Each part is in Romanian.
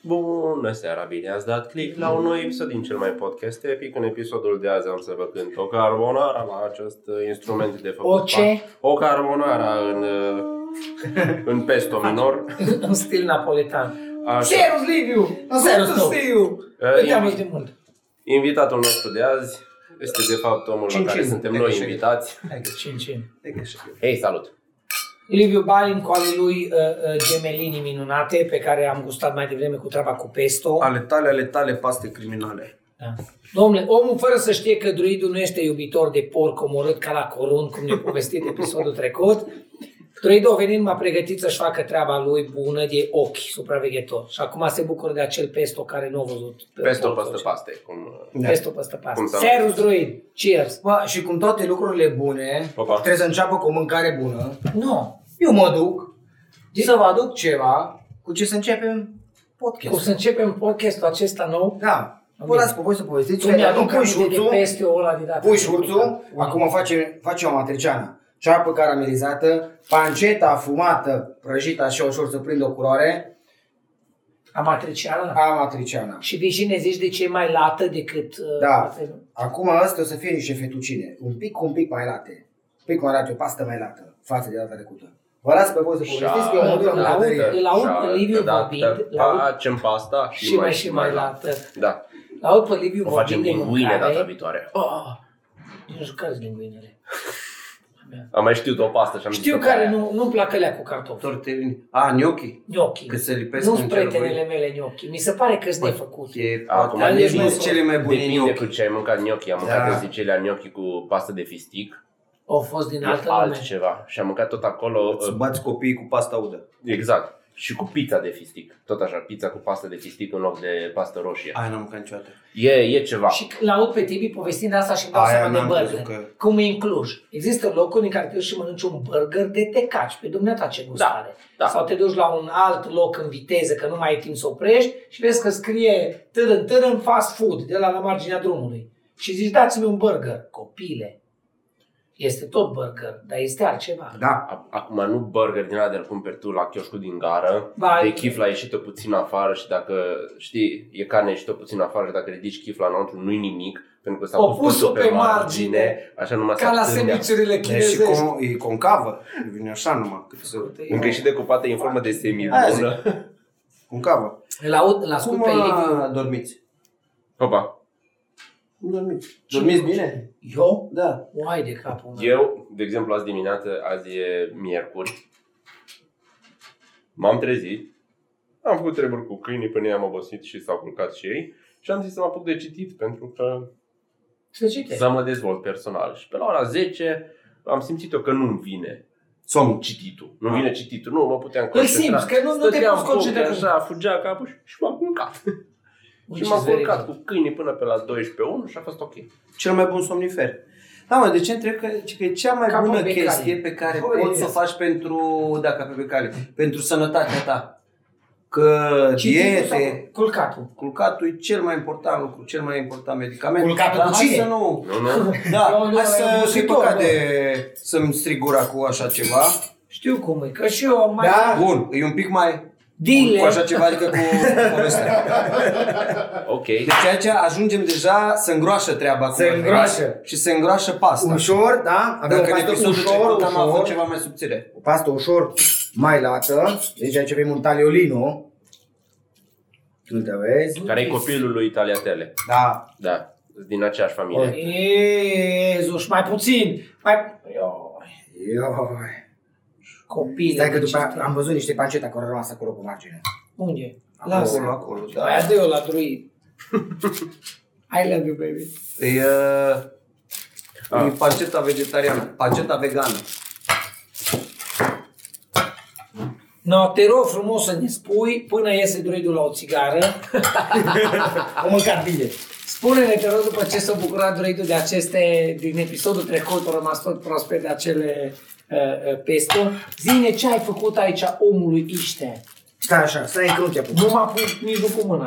Bună seara, bine ați dat click la un nou episod din cel mai podcast epic. În episodul de azi am să vă cânt o carbonara la acest uh, instrument de făcut. O ce? O carbonara în, uh, în pesto minor. în stil napoletan. Așa. Serus Liviu! Serus, Serus Liviu! Uh, Te-am invi- văzut de mult. Invitatul nostru de azi este de fapt omul la Cin-cin. care suntem Hai noi că și- invitați. Hai că Cin, cin. hai că și- Hei, salut! Liviu Balin cu ale lui uh, uh, gemelinii minunate pe care am gustat mai devreme cu treaba cu pesto. Ale tale, ale tale paste criminale. Da. Domnule, omul fără să știe că druidul nu este iubitor de porc omorât ca la corun, cum ne-a povestit episodul trecut, druidul a venit m-a pregătit să-și facă treaba lui bună de ochi, supraveghetor. Și acum se bucură de acel pesto care nu a văzut. pe Pesto porcul păstă ăsta. paste. Cum... uh, Da. Pesto păstă Cum pastă. s-a- Serus druid! Cheers! Bă, și cum toate lucrurile bune, Opa. trebuie să înceapă cu o mâncare bună. Nu. Eu mă duc să vă aduc ceva cu ce să începem O podcast. să începem podcastul acesta nou. Da. Vă las pe voi să povestiți. Tu mi-aduc Acum pui aminte de șurțul, peste ăla de data. pui trecută. șurțul, acum facem, facem o matriciană. Ceapă caramelizată, panceta afumată, prăjită așa ușor să prindă o culoare, Amatriciana. a matriciana. Și vii și ne zici de ce e mai lată decât... uh, Da. alte- Acum astea o să fie niște fettuccine, un pic, un pic mai late. Un pic mai late, o pastă mai lată față de data trecută. Vă las pe voi să povestiți că eu mă duc la Îl aud, mâncare. îl aud pe Liviu vorbind, îl aud Facem pasta și, și mai și mai lată. Da. Îl aud pe Liviu O facem vorbind de linguine data mâncare. viitoare. Oh, nu știu care linguinele. Am mai știut o pastă și am Știu zis, care "Bă, nu, nu-mi plac alea cu cartofi. Tortellini. A, gnocchi. Gnocchi. Că se lipesc Nu-s în cerul prietenele mele gnocchi. Mi se pare că sunt nefăcut. E, Acum, acum, nici nici nu nu- sunt cele mai bune Depinde gnocchi. cu ce ai mâncat gnocchi. Am mâncat Da. în Sicilia gnocchi cu pastă de fistic. Au fost din E altă lume. altceva. Și am mâncat tot acolo. Îți uh, bați copiii cu pasta udă. Exact. Și cu pizza de fistic. Tot așa, pizza cu pastă de fistic în loc de pastă roșie. Aia n-am mâncat niciodată. E, e ceva. Și l-aud pe Tibi povestind asta și îmi dau Aia seama de n-am burger. crezut că- Cum e în Cluj. Există locuri în care te duci și mănânci un burger de te caci pe dumneata ce gust Da, are. da. Sau te duci la un alt loc în viteză, că nu mai ai timp să oprești și vezi că scrie târân, târân, fast food, de la, la marginea drumului. Și zici, dați-mi un burger. Copile, este tot burger, dar este altceva. Da. A- Acum nu burger din ăla de-l cumperi tu la chioșcul din gară, Ba, de chifla ieșită puțin afară și dacă, știi, e carne ieșită puțin afară și dacă ridici chifla înăuntru nu-i nimic, pentru că s-a O pus pus-o totul pe margine, așa numai Ca la s-a târnea. sandvițurile E și chinezești. con, e concavă. Vine așa numai. Cât să... Încă e și decupată în formă de Aia semilună. Concavă. Îl aud, îl ascult Cum pe a, Liviu. dormiți? Opa, Cum dormiți? Dormiți bine? Eu? Da. Uai de capul meu. eu, de exemplu, azi dimineață, azi e miercuri, m-am trezit, am făcut treburi cu câinii până i-am obosit și s-au culcat și ei și am zis să mă apuc de citit pentru că Să citești. să mă dezvolt personal. Și pe la ora 10 am simțit eu că nu-mi vine Somn. cititul. Nu vine cititul. Nu mă puteam Îl concentra. simți, că nu, nu te Stăteam poți cu concentra. ochii Așa, fugea capul și- și m-am culcat. Și Which m-am is very culcat good. cu câinii până pe la 12 și a fost ok. Cel mai bun somnifer. Da, mă, de ce întreb că, că e cea mai Capul bună becali. chestie pe care Băi, poți să o yes. faci pentru, dacă pe becali, pentru sănătatea ta. Că Cititul diete, sau Culcatul. culcatul e cel mai important lucru, cel mai important medicament. Culcatul Dar cu hai cine? să nu, Nu, nu? da, Eu- eu- hai să eu- fii eu- păcat eu- de să-mi strig gura cu așa ceva. Știu cum e, că și eu mai... Da. Bun, e un pic mai Dile. cu așa ceva, adică cu povestea. Ok. Deci aici ajungem deja să îngroașă treaba. cum Se ar veni, îngroașă. Și se îngroașă pasta. Ușor, da? Avem Dacă o în pastă episodul ușor, trecut am avut ușor. ceva mai subțire. O pastă ușor mai lată. Deci aici avem un taliolino. Îl te vezi? Care e copilul lui Taliatele. Da. Da. Din aceeași familie. Jezuș, mai puțin. Mai... Ioi, Ioi. Copile. Stai că de după ce- am văzut niște pancete care au rămas acolo pe margine. Unde? Acolo, Lasă. acolo, da. Aia dă eu la druid. I love you, baby. E, uh, e panceta vegetariană, panceta vegană. No, te rog frumos să ne spui, până iese druidul la o țigară, O mâncat bine. spune-ne, te rog, după ce s-a bucurat druidul de aceste, din episodul trecut, a rămas tot proaspăt de acele uh, uh, pesto, zine ce ai făcut aici omului iște. Stai așa, stai că nu te apuc. Nu mă apuc nici nu cu mâna.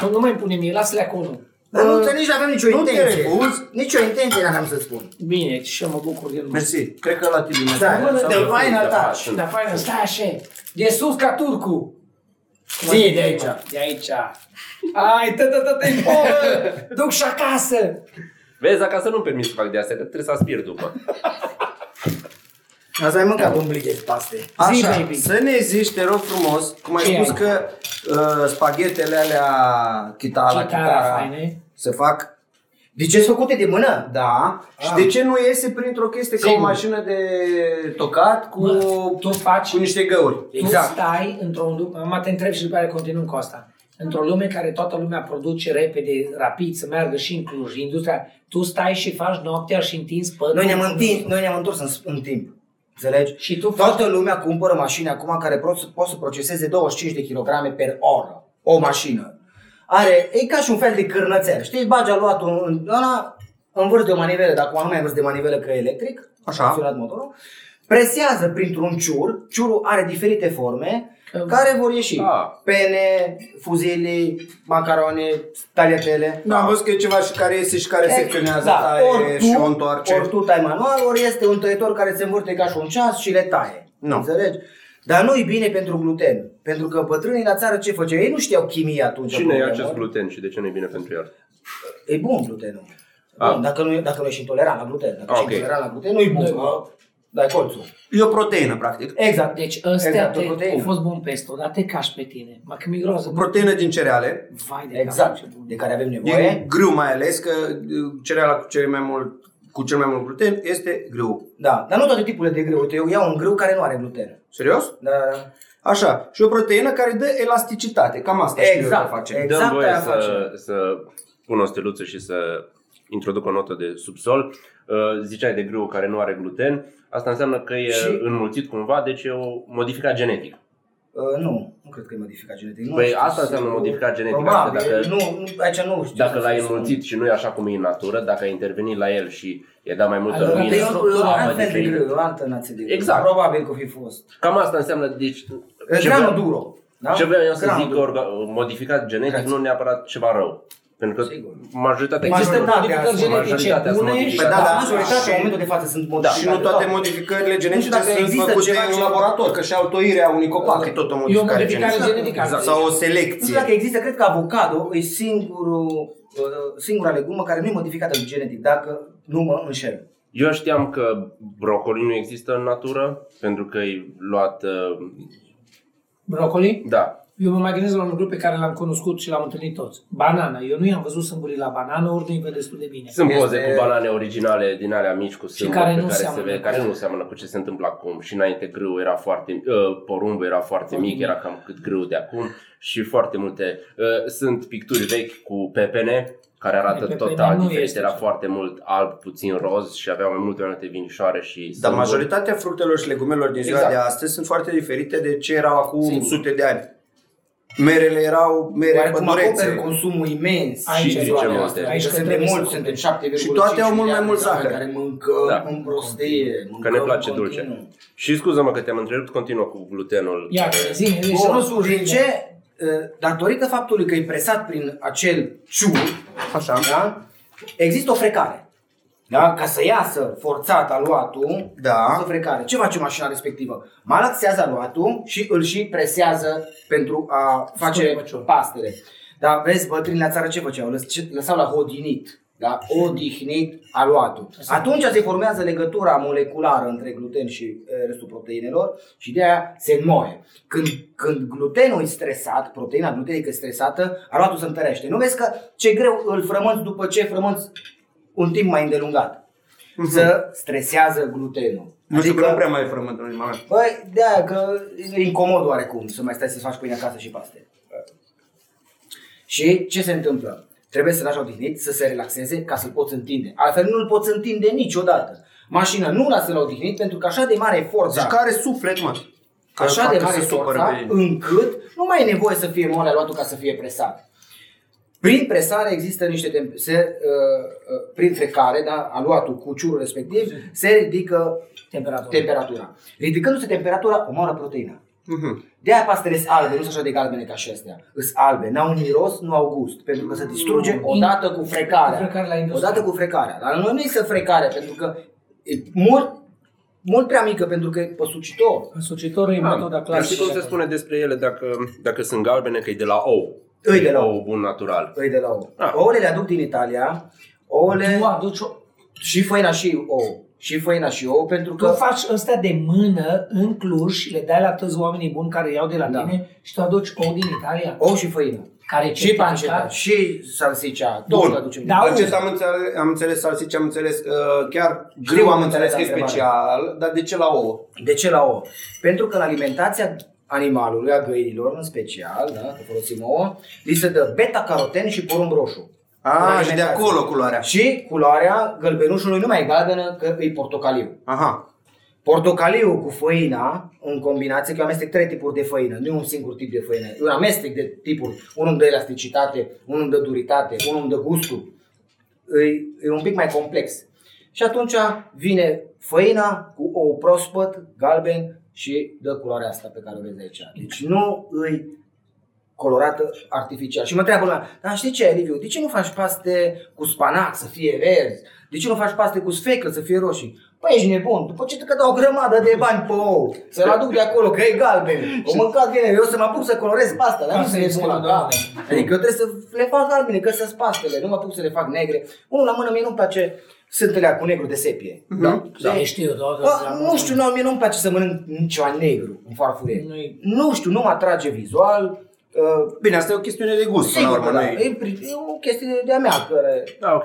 Nu, nu mai pune mie, lasă-le acolo. Dar nu, să nici nu avem nicio Nu te intenție. refuzi. Nicio intenție n-aveam să spun. Bine, și eu mă bucur de lucru. Mersi. Cred că la tine. Da, Bună, de de- fain Da, altaci. sunt. Dar faină, stai așa. De sus ca turcu. Ție de aici. De aici. Ai, tă, tă, tă, te Duc și acasă. Vezi, acasă nu-mi permis să fac de astea, că trebuie să aspir după. Ați mai mâncat un blic de paste. Zi, Așa, baby. să ne zici, te rog frumos, cum ai Ce spus ai? că uh, spaghetele alea chitara, Chitara chitara, faine. se fac Deci sunt făcute de mână? Da. Și Ah. de ce nu iese printr-o chestie ca o Sigur. mașină de tocat cu, Mă, tu faci cu niște găuri? Tu stai într-o lume, mă te întreb și după care continuăm cu asta. Într-o lume care toată lumea produce repede, rapid, să meargă și în Cluj, industria, tu stai și faci noaptea și întinzi părul. Noi ne-am, întins, noi ne-am întors în, în timp. Înțelegi? Și tu Toată faci... lumea cumpără mașini acum care pot, să- pot să proceseze 25 de kg pe oră. O mașină. Are, e ca și un fel de cârnățel. Știi, bagi aluatul în ăla, învârți de o manivelă, dacă acum nu mai învârți de manivelă că e electric, Așa. a funcționat motorul, presează printr-un ciur, ciurul are diferite forme, Că- care vor ieși. Ah. Pene, fuzili, macarone, tagliatele. Da, am văzut că e ceva și care iese și care secționează, da, taie ori și tu, o întoarce. Ori tu tai manual, ori este un tăietor care se învârte ca și un ceas și le taie. Nu. Înțelegi? Dar nu e bine pentru gluten. Pentru că bătrânii la țară ce făceau? Ei nu știau chimie atunci. Cine e acolo, acest mă. gluten și de ce nu e bine pentru el? E bun glutenul. Ah. Bun, dacă, nu, dacă nu ești intolerant la gluten. Dacă Ah, ești ok. intolerant la gluten, nu e bun. Nu-i Mă, dai colțul. E o proteină, practic. Exact. Deci ăstea Exact, te, o proteină. au fost bun peste, dar te cași pe tine. Mă, că mi groază. O proteină din cereale, Vai de Exact. cap, ce bun. De care avem din nevoie. grâu mai ales, că uh, cereala cu cel mai mult cu cel mai mult gluten este grâu. Da, dar nu toate tipurile de grâu. Uite, eu iau un grâu care nu are gluten. Serios? Da, da. Așa. Și o proteină care dă elasticitate. Cam asta știu eu Exact. că face. Exact Dăm voie aia să, face. să pun o steluță și să introduc o notă de subsol. Uh, Ziceai de grâu care nu are gluten. Asta înseamnă că e Și- înmulțit cumva, deci e o modificat genetic. Uh, nu, nu cred că e modificat genetic. Nu Păi știu asta înseamnă sigur. modificat genetic, Probabil, asta dacă- nu, nu, aici nu știu. Dacă să l-ai spun. înmulțit și nu e așa cum e în natură, dacă ai intervenit la el și i-ai dat mai multă Adică lumină, Dar e un- un apă alt fel de diferită. grâu, o altă nație de grâu. Exact. Probabil că o fi fost. Cam asta înseamnă, deci... ce Granul vreau- duro. Da? Ce vreau eu să Granul zic că duro. orga- modificat genetic Grație. nu neapărat ceva rău. Pentru că Sigur. majoritatea Există Majoritatea modificări sunt- genetice majoritatea sunt bune și modificate. Păi da, da, Majoritatea și- în momentul de față sunt Și modificate. nu toate toate. modificările Nu genetice știu dacă sunt există făcute ceva în ce- laborator, că și altoirea unui copac e tot o modificare modificare genetică. genetică. Exact. Sau o Nu știu selecție. dacă există, cred că avocado e singurul, uh, singura legumă care nu e modificată genetic, dacă nu mă înșel. Eu știam că brocoli nu există în natură, pentru că e luat... uh, Brocoli? Da, Eu mă mai gândesc la un lucru pe care l-am cunoscut și l-am întâlnit toți. Banana. Eu nu i-am văzut sâmburii la banană, ori nu-i văd destul de bine. sunt Este- poze cu banane originale din alea mici cu sâmburi care pe nu care se seamănă. vede, care nu seamănă cu ce se întâmplă acum. Și înainte grâu era foarte, uh, porumbul era foarte mic, mic. era cam cât grâu de acum și foarte multe. Uh, sunt picturi vechi cu pepene care arată Pepene total nu diferit. este Era așa. foarte mult alb, puțin roz și avea mai multe mai multe vinișoare și Dar sâmburi. majoritatea fructelor și legumelor din ziua Exact. de astăzi sunt foarte diferite de ce erau acum Sigur. sute de ani. Merele erau mere Oarecum acoperă pădurețe. consumul imens. Aici Și e zicem problema multe. asta. Aici Aici că suntem trebuie să mulți, suntem cumperi. 7,5 Și toate au mult mai miliarde mult de oameni zahăr. care mâncăm Da. în prostie. Că mâncăm ne place în dulce. continuu. Și scuză-mă că te-am întrerupt, continuă cu glutenul. Ia, zine, zine, să nu Bun, surgi. din ce? Uh, Datorită faptului că e presat prin acel ciur, Așa. da? există o frecare. Da? Ca să iasă forțat aluatul, Da. există o frecare. Ce face mașina respectivă? Malaxează aluatul și îl și presează pentru a face Spune, băcior. pastele. Dar vezi, bătrânii la țară ce făceau? Lăs- ce- Lăsau la hodinit. Da? Odihnit aluatul. Atunci se formează legătura moleculară între gluten și e, restul proteinelor și de aia se înmoaie. Când, când glutenul e stresat, proteina glutenică e stresată, aluatul se întărește. Nu vezi că ce greu îl frămânți după ce frămânți un timp mai îndelungat. Să stresează glutenul. Nu știu că nu prea mai frământ în inima mea. Băi, de aia că e incomod oarecum să mai stai să faci pâine acasă și paste. Și ce se întâmplă? Trebuie să lași odihnit, să se relaxeze ca să-l poți întinde. Altfel nu-l poți întinde niciodată. Mașina nu lasă la odihnit pentru că așa de mare e forța. Deci care suflet, mă. Că așa facă de mare să e supără forța pe ei. încât nu mai e nevoie să fie moale aluatul ca să fie presat. Prin presare există niște tem- se, uh, uh, prin frecare, da, aluatul cu ciurul respectiv, se ridică Temperatura. temperatura. Ridicându-se temperatura, omoară proteina. Mhm. De aia pastele sunt albe, nu sunt așa de galbene ca și astea. Sunt albe, n-au miros, nu au gust, pentru că se distruge odată cu frecarea. Cu frecarea la industrie. Odată cu frecarea. Dar noi nu este frecare, pentru că e mult, mult prea mică, pentru că e păsucitor. Însucitorul e metoda Dar clasică. știi cum se spune despre ele dacă, dacă sunt galbene, că e de la ou. Îi de la ou. ou bun natural. Îi de la ou. Ah. Ouăle le aduc din Italia, ouăle Tu aduci o... și făina și ou. Și făina și ou, pentru Tu că faci ăstea de mână în Cluj și le dai la toți oamenii buni care iau de la Da. tine și tu aduci ou din Italia? ou și făină. Care e Și certificat? panceta, și salsicea, Bun. tot aducem. Da, Da, auzi. Acest am înțeles, am înțeles salsice, am înțeles, uh, chiar Știu, greu am am înțeles că e înțeles special, dar de ce la ouă? De ce la ouă? Pentru că în alimentația animalului, a găinilor în special, da, că folosim ouă, li se dă beta-caroten și porumb roșu. În Ah, și de alimentație. acolo culoarea. Și culoarea gălbenușului nu mai e galbenă, că e portocaliu. Aha. Portocaliu cu făina, în combinație, că eu amestec trei tipuri de făină, nu e un singur tip de făină. E un amestec de tipuri. Unul îmi dă elasticitate, unul îmi dă duritate, unul îmi dă gustul. E, e un pic mai complex. Și atunci vine făina cu ou proaspăt, galben și dă culoarea asta pe care o vezi aici. Deci nu îi colorată artificial. Și mă întreabă lumea, dar știi ce, Liviu, de ce nu faci paste cu spanac să fie verzi? De ce nu faci paste cu sfeclă să fie roșii? Păi ești nebun, după ce că dau o grămadă de bani pe ou, să-l aduc de acolo, că e galben, o mâncat bine, eu să mă apuc să colorez pasta, dar Ca nu să să le iei pun la scolo, cap. da. Adică eu trebuie să le fac galbene, că sunt pastele, nu mă apuc să le fac negre. Unul la mână, mie nu-mi place sântele cu negru de sepie. Da? Da, știu, da, da, Bă, da, nu știu, nu, mie nu-mi place să mănânc ceva negru în farfurie. Nu-i- Nu știu, nu mă atrage vizual. Uh, Bine, asta e o chestiune de gust, până la Sigur, urmă. da, nu e- e, pri- e o chestie de-a mea care... Da, ok.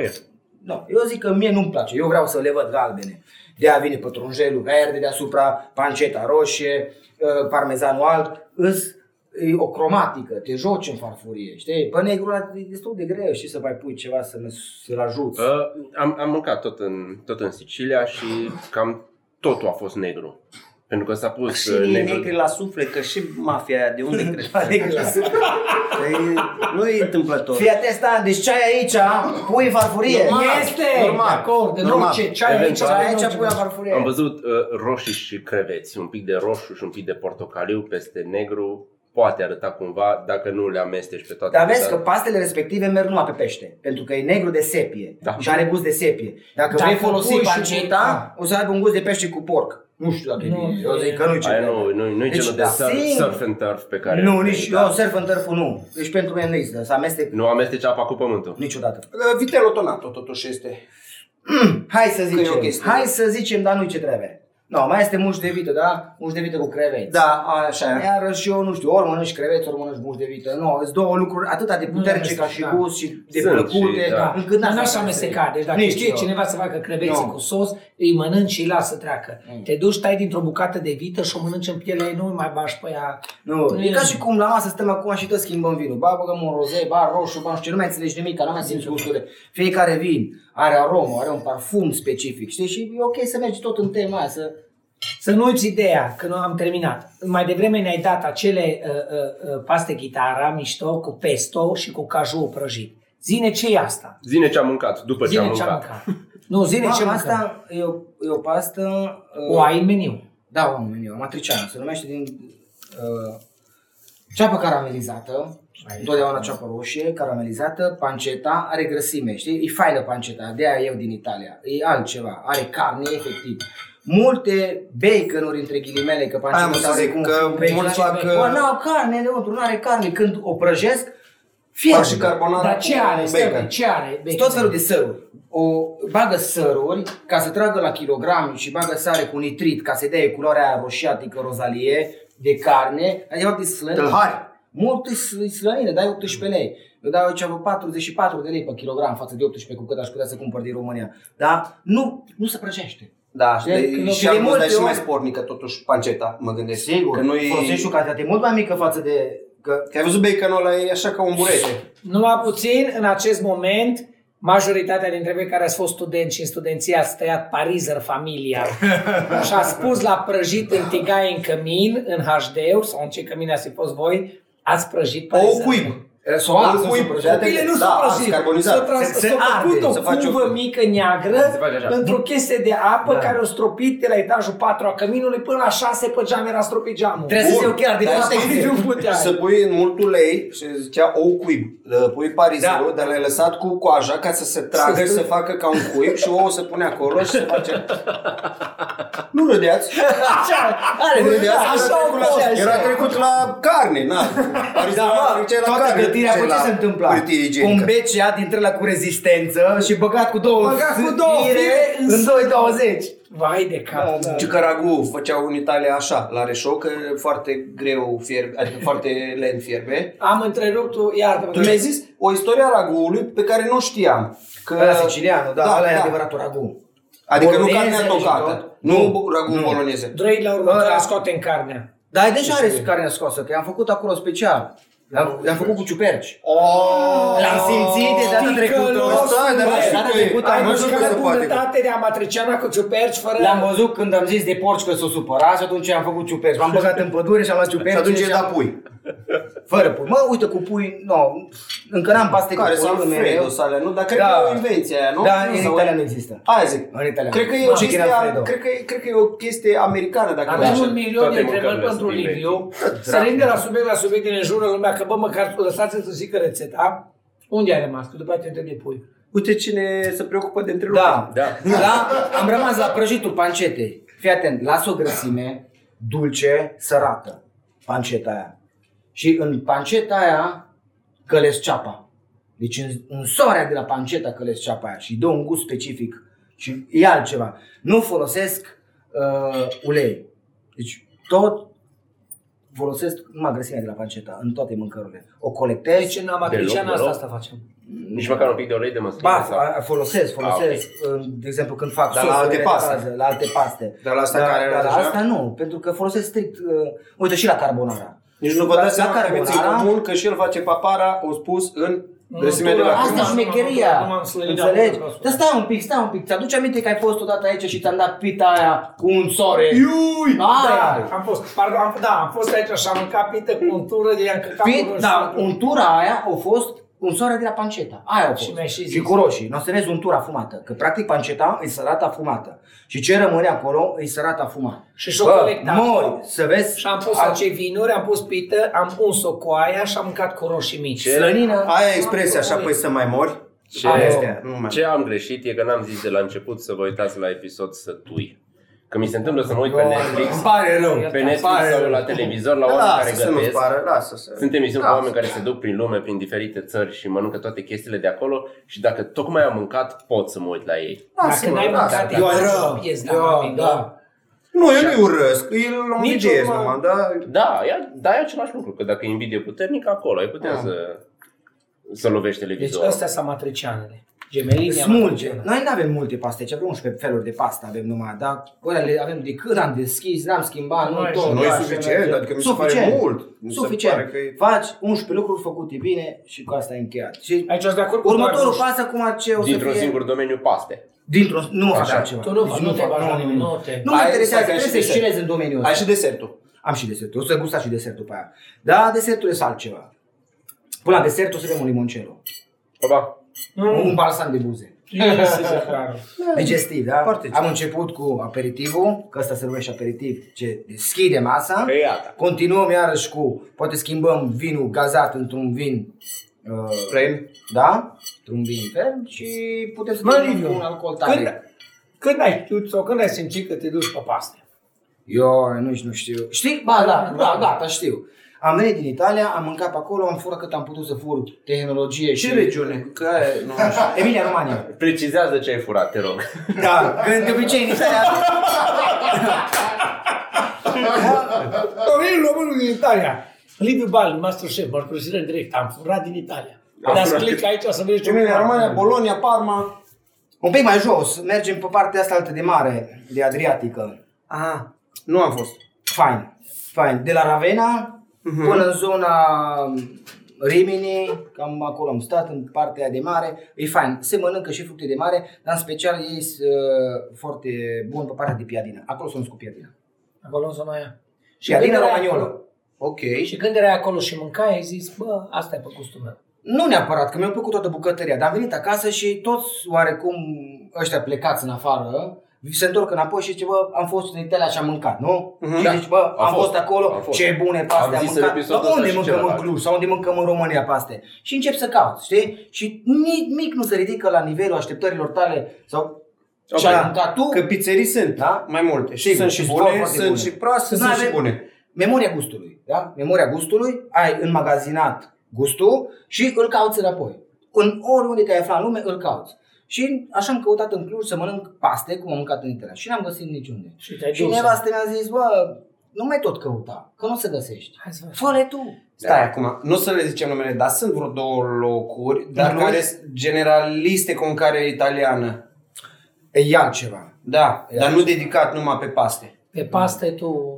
Nu, eu zic că mie nu-mi place, eu vreau să le văd galbene. De aia vine pătrunjelul verde deasupra, panceta roșie, uh, parmezanul alb, îs, e o cromatică, te joci în farfurie, știi? Pe negru ăla e destul de greu, știi, să mai pui ceva să să-l ajuți. Uh, am, am mâncat tot în, tot în Sicilia și cam totul a fost negru. Pentru că s-a pus Și uh, e negru. negri la suflet, că și mafia aia, de unde crezi? Negru la suflet. Că e- nu e întâmplător. Fii atent, Stan, deci ce ai aici, pui în farfurie. Normal. Este, Normal. de acord, de Normal. orice, ce ai aici, Eventual. Ce ai ai aici, aici, pui în farfurie. Am văzut uh, roșii și creveți, un pic de roșu și un pic de portocaliu peste negru. Poate arăta cumva dacă nu le amesteci pe toate. Dar vezi că Dar- pastele respective merg numai pe pește, pentru că e negru de sepie Da. și are gust de sepie. Dacă, Dacă vei folosi pui și panceta, o să aibă un gust de pește cu porc. Nu știu dacă Nu, e bine. Eu zic că nu-i ce Aia trebuie. nu, nu, nu e Deci, genul de da, surf, singur. surf and turf pe care... Nu, nici da. eu surf în tărful nu. Deci pentru mine nu există, să amestec Nu amesteci apa cu pământul. niciodată. Uh, Vitello tonato totuși este. Hai să e o zicem, chestie. hai să zicem, dar nu-i ce trebuie. Nu, mai este muș de vită, da? Muș de vită cu creveți. Da, așa e. Iar și eu nu știu, ori mănânci creveți, ori mănânci muș de vită. Nu, sunt două lucruri atât de puternice Nu, ca și da. gust și de Sunt plăcute, și, da. încât Dar n-aș n-aș vrea să amesteca. iei. Deci dacă Nici știe eu. cineva să facă creveți Nu. cu sos, îi mănânci și îi lasă treacă. Te duci, tai dintr-o bucată de vită și o mănânci în pielea ei, nu îi mai bași pe ea. Nu, Nu e e- ca și cum la masă stăm acum și tot schimbăm vinul. Ba băgăm un roze, ba roșu, ba nu știu ce, nu mai înțelegi nimic, că nu mai simți gusturile. Fiecare vin are aromă, are un parfum specific, știi? Și e ok să mergi tot în tema aia, să... Să nu uiți ideea, că nu am terminat. Mai devreme ne-ai dat acele uh, uh, uh, paste chitara mișto cu pesto și cu caju prăjit. Zine ce e asta? Zine ce am mâncat după ce Zine am ce am mâncat. mâncat. Nu, zine ce A, mâncăm. asta e o, e o pastă... uh, O ai în meniu. Da, o am în meniu, matriciană, se numește din uh, ceapă caramelizată, întotdeauna ceapă roșie, caramelizată, panceta, are grăsime, știi? E faină panceta, de aia eu din Italia. E altceva, are carne, efectiv. Multe baconuri între ghilimele, că panceta Aia am să are zic, cum că un bacon. mulți fac, Bă, uh, n-au carne înăuntru, nu are carne. Când o prăjesc, Fac și fierbe. carbonara Dar ce cu are? Stai, bacon. ce are? Sunt tot felul de săruri. O bagă săruri ca să tragă la kilogram și bagă sare cu nitrit ca să-i dea culoarea aia roșiatică, rozalie de carne. Adică fapt e slănină. Tâlhari. Mult e sl- e slănină, dai 18 lei. Eu dau aici vreo 44 de lei pe kilogram față de 18 cu cât aș putea să cumpăr din România. Dar nu, nu se prăjește. Da, Știi? de, Când o și fie am multe văzut și ori- mai spornică totuși panceta, mă gândesc. Sigur, Că nu e... folosești o cantitate mult mai mică față de... Că, Că ai văzut baconul ăla, e așa ca un burete. Numai puțin, în acest moment, majoritatea dintre voi care ați fost studenți și în studenție ați tăiat parizer familia și ați pus la prăjit în tigaie în cămin, în HD sau în ce cămin ați fi fost voi, ați prăjit Ou parizer. cuib. Să o ars, Îl să pui- o prăjească. Copile nu Da, sunt ars, prăjit. carbonizat. S-a trans- Se- se s-a făcut arde, o se face o- cubă mică neagră Se face așa. într-o chestie de apă Da. care o stropit de la etajul 4 a căminului până la 6 pe geam era stropit geamul. Trebuie să Bun. se chiar de Dar toate știți, nu puteai. Să pui în mult ulei și zicea ou cuib. Uh, Pui pariserul, Da. dar l-ai lăsat cu coaja ca să se tragă Să și să stă- facă ca un cuib și ouă se pune acolo și se face... Nu râdeați. Așa, Are nu râdeați. așa Era au trecut fost. la- Era trecut la carne, na. Pariserul Da, mă, treceai la toată carne, gătirea treceai cu ce la se întâmpla? hârtie igienică. Un becea dintre la cu rezistență și băgat cu două Băgat cu două fire fire în în 2,20. Vai de cap. da. Și că ragu făceau în Italia așa, la reșou, că e foarte greu fierbe, adică foarte lent fierbe. Am întrerupt-o, iartă Tu mi-ai zis o istorie a raguului pe care nu știam. Că, Ăla sicilianul, da, da, ăla e da. adevăratul ragu. Adică nu Bolognese carnea și tocată. tot. Nu, Nu. ragu Nu. boloneze. Drăi la următoarea Ăla- scoatem carnea. Dar deja are carnea scoasă, că am făcut acolo special. L-am, l-am făcut cu ciuperci. Oh, L-am simțit de data trecută. Ticălos, Stai, dar nu băi, știu data că e. trecută Ai am nu știu văzut că că se poate. bunătate de amatriciana cu ciuperci fără... L-am văzut când am zis de porci că s-o supăra și atunci am făcut ciuperci. M-am băgat în pădure și am luat ciuperci. Și atunci e și da am- pui. Fără pui. Mă, uite cu pui, nu, încă n-am paste Care cu sunt pui în Alfredo mereu. sale, nu? Dar cred Da. că e o invenție aia, nu? Da, Nu, în sau- Italia nu există. Aia zic. În Italia. Cred că e Ma, o chicken chestie, Alfredo. cred că, e, cred că e o chestie americană, dacă nu Avem așa. un milion toate de întrebări mâncărurile pentru sunt Liviu. Sărim de la subiect la subiect din înjură lumea, că bă, măcar lăsați-l să zică rețeta. Unde ai rămas? Că după aceea te întreb de pui. Uite cine se preocupă de întrerupere. Da. Da. La, am rămas la prăjitul pancetei. Fii atent, lasă o grăsime dulce, sărată, panceta aia. Și în panceta aia călesc ceapa. Deci în, în soarea de la panceta călesc ceapa aia și dă un gust specific și e altceva. Nu folosesc uh, ulei. Deci tot folosesc numai grăsimea de la panceta în toate mâncărurile. O colectez. Deci în amatriciana Deloc, asta, deloc. asta facem. Nici măcar un pic de ulei de măsline. Ba, sau- a- folosesc, folosesc. De exemplu, când fac Dar la sosurile alte de paste. bază, la alte paste. Dar la asta Dar- care era dar la deja? asta nu, pentru că folosesc strict, uh, uite și la carbonara. Nici nu vă dați La seama că aveți în carbonara- comun că și el face papara, o spus în grăsimea de Asta la Asta e nu m-am- șmecheria, nu m-am slănit înțelegi? acolo. Dar stai un pic, stai un pic, ți-aduci aminte că ai fost odată aici și ți-am dat pita aia cu un sore? Iui! Aia! Da, am fost, pardon, am, da, am fost aici și am mâncat pită cu untură de i-am căcat Pit, cu da, untura aia a fost unsoarea de la panceta. Aia a fost. Și mi-ai și și zis. cu roșii. Nu o să vezi untura fumată. Că practic panceta e sărata fumată. Și ce rămâne acolo e sărata fumată. Și și-o Bă, colectat. mori să vezi. Și am pus a- acei vinuri, am pus pită, am uns-o cu aia și am mâncat cu roșii mici. Slănină. Aia e expresia așa, păi să mai mori. Ce, Aia este, nu mai. ce am greșit e că n-am zis de la început să vă uitați la episod să tui. Că mi se întâmplă să mă uit pe Netflix, Îmi pare rău. pe Netflix sau la televizor la oameni care Lasă să nu-ți gătesc. pară, lasă să... Sunt emisiuni cu Lasă. oameni care se duc prin lume, prin diferite țări și mănâncă toate chestiile de acolo și dacă tocmai am mâncat, pot să mă uit la ei. Dacă n-ai mâncat, Eu e rău. pies, Eu, da, da. Nu, eu nu-i urăsc, îl Nici învidiez urmă. numai, da? Da, e, da, e același lucru, că dacă e invidie puternică, acolo ai putea Ah. să, să lovești Deci televizorul. astea sunt matricianele. Gemelinii Smulge. amatriciane. Noi nu avem multe paste, aici avem 11 feluri de pasta, avem numai, dar ăla le avem de când am deschis, n-am schimbat, nu Nu ai tot. și Nu e așa suficient, merge. adică mi se pare mult. Mi se Suficient. pare că e- Faci 11 lucruri făcute bine și cu asta e încheiat. Și Aici sunt de acord cu următorul Dragoș. pas acum ce o să Dintr-un fie? singur domeniu paste. Dintr-o, nu mă fac Așa. altceva. Tu nu faci, Deci nu te fac- bagi la nu, nimeni, nu. nu te- Nu mă Ai- interesează, stai că ai trebuie și să desert. scenez în domeniul ăsta. Ai și desertul. Am și desertul, o să gusta și desertul pe aia. Da, desertul e altceva. Până la desert o să avem un limoncello. Opa, Un balsam de buze. Este clar. Digestiv, da? Foarte Am început cu aperitivul, că ăsta se numește aperitiv, ce deschide masa. Pe iată. Continuăm iarăși cu, poate schimbăm vinul gazat într-un vin uh, Plain. da? Într-un vin ferm și putem să Mă, terminăm Liviu, cu un alcool tare. Când, când ai știut sau când ai simțit că te duci pe paste? Eu nici nu știu. Știi? Ba, da, da, gata, știu. Am venit din Italia, am mâncat pe acolo, am furat cât am putut să fur tehnologie și... Ce regiune? Că aia, nu știu. Emilia Romania. Precizează ce ai furat, te rog. Da, când de obicei în Italia... Dorin românul din Italia. Liviu Bal, Masterchef, mărturisire în direct. Am furat din Italia. Am Dați furat. click aici să vezi ce Emilia, furat. România, Bologna, Parma. Un pic mai jos, mergem pe partea asta altă de mare, de Adriatică. Aha, nu am fost. Fain, fain. De la Ravenna Mhm. până în zona Rimini, cam acolo am stat, în partea de mare. E fain. Se mănâncă și fructe de mare, dar în special ei sunt uh, foarte bun pe partea de piadină. Acolo sunt cu piadină. Acolo în zona aia. Piadină când erai romagnolă. acolo- Ok. Și când erai acolo și mâncai, ai zis, bă, asta e pe gustul meu. Nu neapărat, că mi-a plăcut toată bucătăria, dar am venit acasă și toți oarecum ăștia plecați în afară, se întorc înapoi și zice, bă, am fost în Italia și am mâncat, nu? Mhm. Și Da. zici, bă, Am am fost. fost acolo, Am fost. ce bune paste Am am zis în mâncat. episodul Dar ăsta unde și mâncăm în celălalt. Cluj sau unde mâncăm în România paste? Și încep să caut, știi? Și nici mic nu se ridică la nivelul așteptărilor tale sau ce Ok. ai mâncat tu. Că pizzerii sunt, Da? mai multe. Și Sigur, sunt și și bune, foarte sunt bune. și proaste, Noi sunt și avem- bune. Memoria gustului, da? Memoria gustului, ai înmagazinat gustul și îl cauți înapoi. În oriunde te-ai aflat în lume, îl cauți. Și așa am căutat în Cluj să mănânc paste, cum am mâncat în Italia. Și n-am găsit niciunde. Și te-ai Și dus. nevastă mi-a zis, bă, nu mai tot căuta, că nu se găsești. Hai să văd. Fă-le tu. Stai acum, nu să le zicem numele, dar sunt vreo două locuri, dar Cluj? care sunt generaliste cu mâncare italiană. E altceva. Da, Ia. dar nu dedicat numai pe paste. Pe paste tu...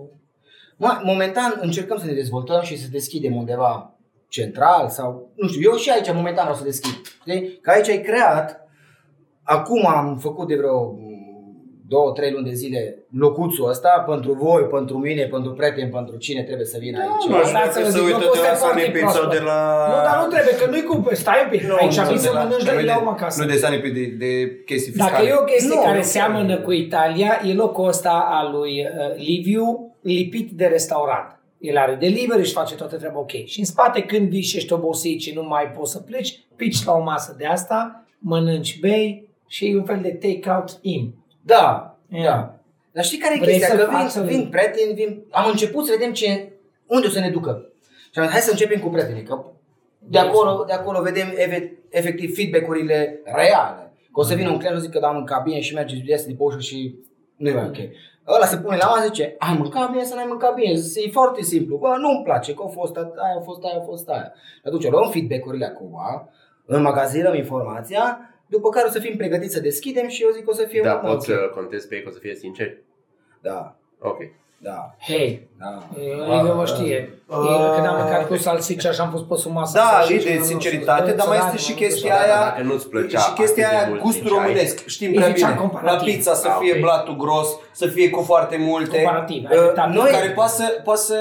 Mă, momentan încercăm să ne dezvoltăm și să deschidem undeva central sau, nu știu, eu și aici momentan vreau să deschid. Știi? Că aici ai creat, acum am făcut de vreo mm, două, trei luni de zile locuțul ăsta pentru voi, pentru mine, pentru prieteni, pentru cine trebuie să vină aici. Nu, aș vrea Da, să să se zic, uită locul de la ăsta e Sunny foarte Pizza proaspăt. de la... Nu, dar nu trebuie, că nu-i cu... Stai un pic, Nu, aici nu, vii de să la- mănânci, nu dar îi de- dau acasă. Nu de Sunny Pizza, de, de chestii fiscale. Dacă e o chestie Nu, care nu seamănă trebuie. cu Italia, e locul ăsta al lui uh, Liviu, lipit de restaurant. El are delivery și face toată treaba ok. Și în spate, când vii și ești obosit și nu mai poți să pleci, pici la o masă de asta, mănânci, bei și e un fel de take-out in. Da, Ia. da. Dar știi care e Vrei chestia? să Că faci- vin, vin prieteni, vin... am început să vedem ce, unde o să ne ducă. Și am zis, hai să începem cu prietenii, că de acolo, de acolo vedem eve- efectiv feedback-urile reale. Că o să vină un client și zic că da, am mâncat bine și merge iese de pe ușă și nu e mai ok. Ăla se pune la masă zice, ai mâncat bine sau n-ai mâncat bine? E foarte simplu. Bă, nu-mi place, că a fost a- aia, a fost aia, a fost aia. Și atunci luăm feedback-urile acum, înmagazinăm informația, după care o să fim pregătiți să deschidem și eu zic că o să fie Da, mult mai pot ok. să contez pe ei că o să fie sinceri. Da, Ok. Da, Hei, da. Liviu mă știe. Ah. Când am mâncat cu salsiccia și am fost pe sub masă. Da, să e și de nu- nu- sinceritate, să- dar mai să- este să- și să- chestia să- aia Dacă nu-ți plăcea și chestia atât de aia, mult, gustul ziceai. românesc. Știm Îi prea ziceam bine. La comparativ. pizza să Ah, fie ok. blatul gros, să fie cu foarte multe. Comparativ, ai Uh, dreptate. Noi, Noi- care poate să, poate să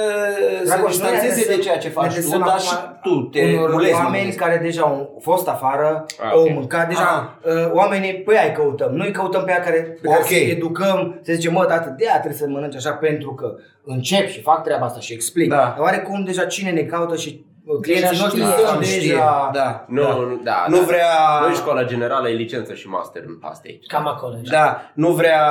se Dragoș, noi distanțeze ne de desăm- ceea ce ne faci tu, desăm dar acum și tu te unor mulezi. mă oameni gândesc. care deja au fost afară, Ah, au ok. mâncat deja, Ah. uh, oamenii pe aia îi căutăm. Noi căutăm pe aia care, pe care Ok. să educăm, să zicem, mă, tată, de aia trebuie să mănânci așa pentru că încep și fac treaba asta și explic. Da. Dar oarecum deja cine ne caută și uh, clienții Deja noștri știe. sunt știe, deja... Da. Nu, nu, da, Nu da. vrea... Noi școala generală e licență și master în paste aici. Cam acolo. așa. Da, nu vrea,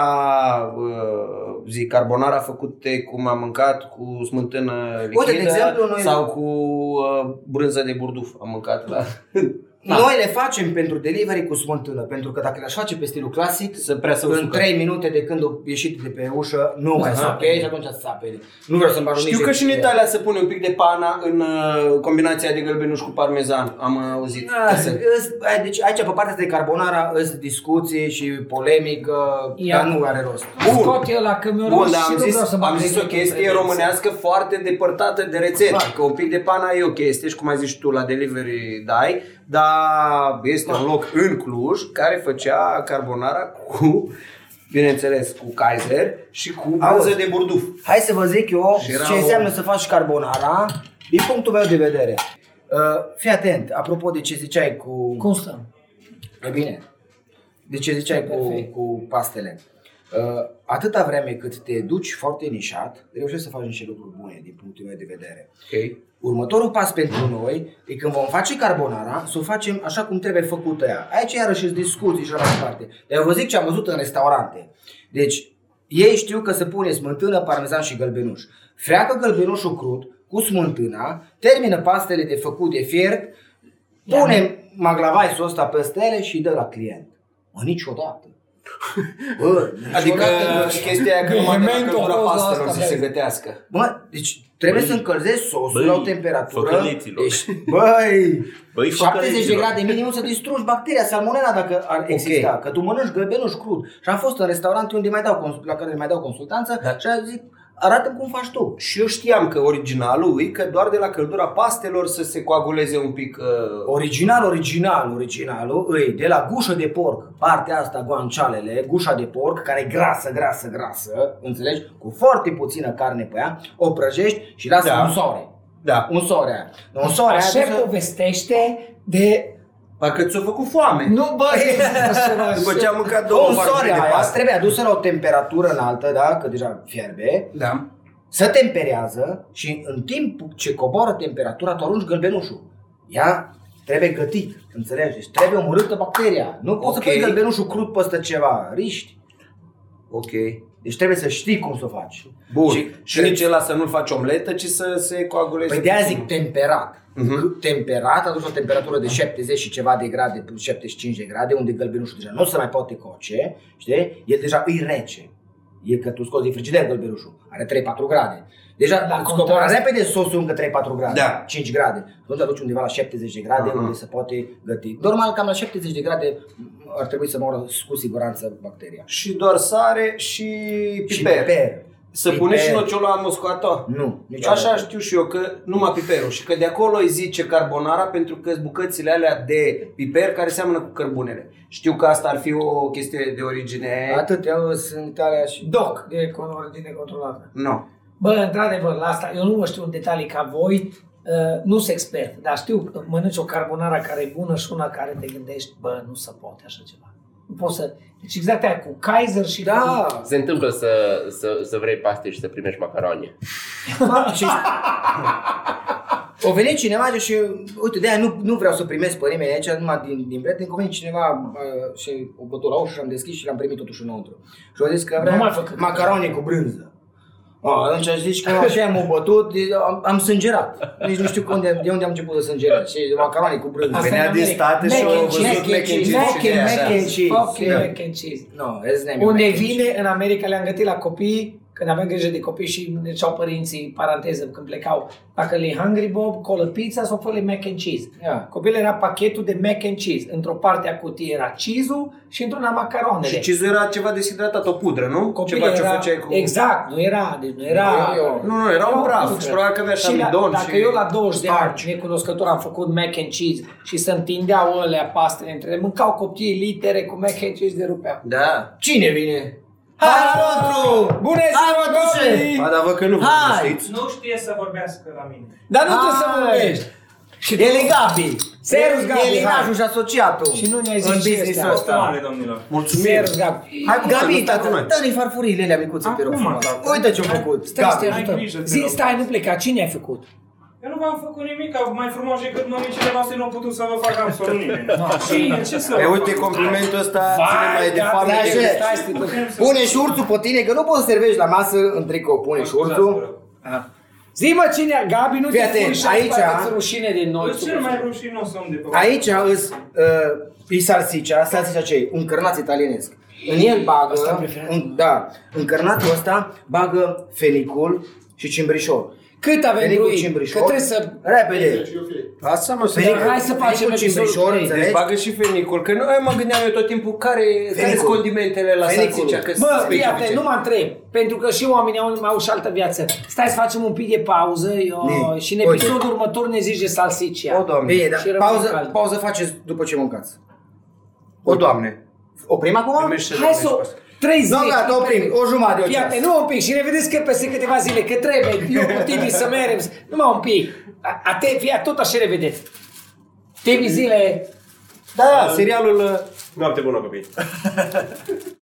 uh, zic, carbonara făcute cum am mâncat, cu smântână lichidă Uite, de exemplu, noi- sau cu uh, brânză de burduf. Am mâncat la... Da. Noi le facem pentru delivery cu smântână, pentru că dacă le-aș face pe stilul clasic, Să prea să în usucă. 3 minute de când au ieșit de pe ușă, nu mai Aha. sape și atunci sape. Nu vreau să-mi bag Știu nici că și în de- Italia se pune un pic de pana în uh, combinația de gălbenuș cu parmezan. Am uh, auzit. Da, să- îs- ai- deci aici pe partea asta de carbonara îs discuții și polemică, Ia. dar nu are rost. Bun. Scot eu la că mi-a Bun, rămas dar și am nu zis, vreau să bag am zis o degetul chestie între românească foarte depărtată de rețetă. Da. Că un pic de pana e o chestie și cum ai zis și tu la delivery dai, dar este un loc în Cluj care făcea carbonara cu, bineînțeles, cu Kaiser și cu brânză Auzi. de burduf. Hai să vă zic eu Și era ce o- înseamnă să faci carbonara din punctul meu de vedere. Uh, fii atent, apropo de ce ziceai cu... Cum stăm? E bine. De ce ziceai cu, Perfect. cu pastele? Uh, atâta vreme cât te duci foarte nișat, reușești să faci niște lucruri bune din punctul meu de vedere. Ok. Următorul pas pentru noi e când vom face carbonara, să o facem așa cum trebuie făcută ea. Aici iarăși sunt discuții și așa mai departe. Dar eu vă zic ce am văzut în restaurante. Deci, ei știu că se pune smântână, parmezan și gălbenuș. Freacă gălbenușul crud cu smântâna, termină pastele de făcut de fiert, pune maglavaisul ăsta peste ele și îi dă la client. Mă, niciodată. Bă, Adică niciodată nu. chestia aia că numai de la Vehement căldura opus la pastelor asta, să se vezi. gătească. Bă, deci trebuie Băi, să încălzești sosul băi, la o temperatură. făcăliților. Deci, băi, Băi, 70 de făcăliților. grade minimum să distrugi bacteria salmonella dacă ar exista. Că tu mănânci gălbenuș crud. Și am fost în restaurante unde mai dau, cons- la care mai dau consultanță Da. și am zic, arată cum faci tu. Și eu știam că originalul e că doar de la căldura pastelor să se coaguleze un pic... Uh... Original, original, originalul îi de la gușă de porc, partea asta, guancialele, gușa de porc, care e grasă, grasă, grasă, înțelegi? Cu foarte puțină carne pe ea, o prăjești și lasă Da. un soare. Da. Un soare aia. Un soare aia Așa trebuie să- povestește de... Parcă ți-a făcut foame. Nu, bă, După ce am mâncat două un farfurii soare de aia paste. trebuie adusă la o temperatură înaltă, da? Că deja fierbe. Da. Se temperează și în timp ce coboară temperatura, tu arunci gălbenușul. Ea trebuie gătit, înțelegi? Deci trebuie omorâtă bacteria. Nu poți Ok. să pui gălbenușul crud peste ceva, riști. Ok. Deci trebuie să știi cum să o faci. Bun. Și, Și, și nici ăla să nu-l faci omletă, ci să se coaguleze. Păi de aia puțin. zic temperat. Mhm. Temperat, adus la o temperatură de 70 și ceva de grade, 75 de grade, unde gălbenușul deja nu se mai poate coce, știi? El deja îi rece. E că tu scoți din frigider gălbenușul, are 3-4 grade. Deja La la îți contrast. coboară repede sosul încă 3-4 grade, Da. 5 grade. Atunci aduci undeva la 70 de grade, Aha. unde se poate găti. Normal, cam la 70 de grade ar trebui să moară cu siguranță bacteria. Și doar sare și Și piper. piper. Să pune și Piper. nociola moscoată? Nu, niciodată. Așa știu și eu că numai piperul și că de acolo îi zice carbonara pentru că sunt bucățile alea de piper care seamănă cu cărbunele. Știu că asta ar fi o chestie de origine. Atât, eu sunt în Italia și... Doc de con- ordine controlată. Nu. Bă, într-adevăr, la asta, eu nu mă știu în detalii ca voi, uh, nu sunt expert, dar știu că mănânci o carbonara care e bună și una care te gândești, bă, nu se poate așa ceva. Nu poți să... Deci exact aia cu Kaiser și Da, cu... Se întâmplă să, să, să vrei paste și să primești macaroni. și... O venit cineva și, uite, de-aia nu, nu vreau să primesc pe nimeni aici, numai din, din prieteni, că a venit cineva uh, și o bătut la ușă și am deschis și l-am primit totuși înăuntru. Și a zis că Nu mai vrea făcut. macaroni cu brânză. A, atunci aș zici că așa am bătut, am, am sângerat. Nici nu știu unde, de unde am început să sângerez. Și macaroni cu brânză. Asta Venea e în din America. state și Mac au and văzut cheese, mac and cheese mac și de and- aia. mac and cheese. Fucking Da. mac and cheese. No, his name is Unde mac and cheese. vine, în America le-am gătit la copii, când aveam grijă de copii și ne ceau părinții, paranteză, când plecau, dacă le Hungry Bob, colă pizza sau fă mac and cheese. Ia. Copilul era pachetul de mac and cheese. Într-o parte a cutiei era cheese și într-una macaronele. Și cizul era ceva deshidratat, o pudră, nu? Copilul ceva ce era, făceai cu... Exact, nu era, deci nu era... Eu- eu- Nu, nu, era un praf. Nu, Și probabil că avea și și la, amidon dacă și eu la 20 de ani, starch. necunoscător, am făcut mac and cheese și se întindeau alea pastele între ele, mâncau copiii litere cu mac and cheese de rupeau. Da. Cine vine? Hai, Rotru! Bună Hai, ziua, mătușe! Gabi! Ba, dar vă că nu vă Hai! știți. Nu știe să vorbească la mine. Dar nu trebuie să Hai! vorbești. Și El e Gabi. Servus, Gabi, El e hai. nașul și asociatul. Și nu ne-ai zis în ce este business-ul asta. ăsta. Stomale, domnilor. Mulțumim. Servus, Gabi. Hai, Acum, Gabi, nu stai cu noi. dă-ne farfurile alea micuțe, te rog Acum, frumos. tată. Uite ce-a făcut. Stai, să te Gabi. ajutăm. grijă, te Zi, rog. stai, nu pleca. Cine ai făcut? Eu nu v-am făcut nimic, mai frumos decât mămicile voastre nu au putut să vă fac absolut nimeni. Cine? Ce să E, vă uite, fac? complimentul ăsta ține mai de Gabi, fapt. Stai, stai, așa. stai, stai, Putem să- Pune și urțul pe tine, că nu poți să servești la masă în tricou. Pune și Scuzați, vă urțul. rog. Zi mă cine, Gabi, nu Fii te atent, pui și aici- aici rușine de noi. Eu cel mai rușinos om de pe Aici îs, uh, e salsicea, salsicea ce e? Un cărnat italienesc. În el bagă, Asta preferat. în, da, în cărnatul ăsta bagă fenicul și cimbrișor. Cât avem Fenicul, druid? Că cimbrișor. trebuie să... Repede. Asta mă să Fenicul, hai să facem fenicul, episodul cimbrișor, trei. înțelegi? Deci bagă și fenicul, că noi mă gândeam eu tot timpul care care sunt condimentele la Fenicul. salsicea, că Bă, sunt fii specifice. atent, nu mă întreb, pentru că și oamenii au, mai au și altă viață. Stai să facem un pic de pauză eu, Ne. și în Uite. episodul următor ne zici de salsiccia. O, Doamne. Bine, dar Și rămân pauză, cald. pauză faceți după ce mâncați. O, Doamne. Oprim acum? Primește, Hai să Doamne, o... 30. Nu, gata, oprim. O jumătate de o Fii ceas. atent, nu un pic și ne vedeți că peste câteva zile, că trebuie, eu cu Tibi să mergem, numai un pic. A, a te, fii, tot așa ne vedeți. Tibi zile, Da, serialul uh, Noapte bună, copii!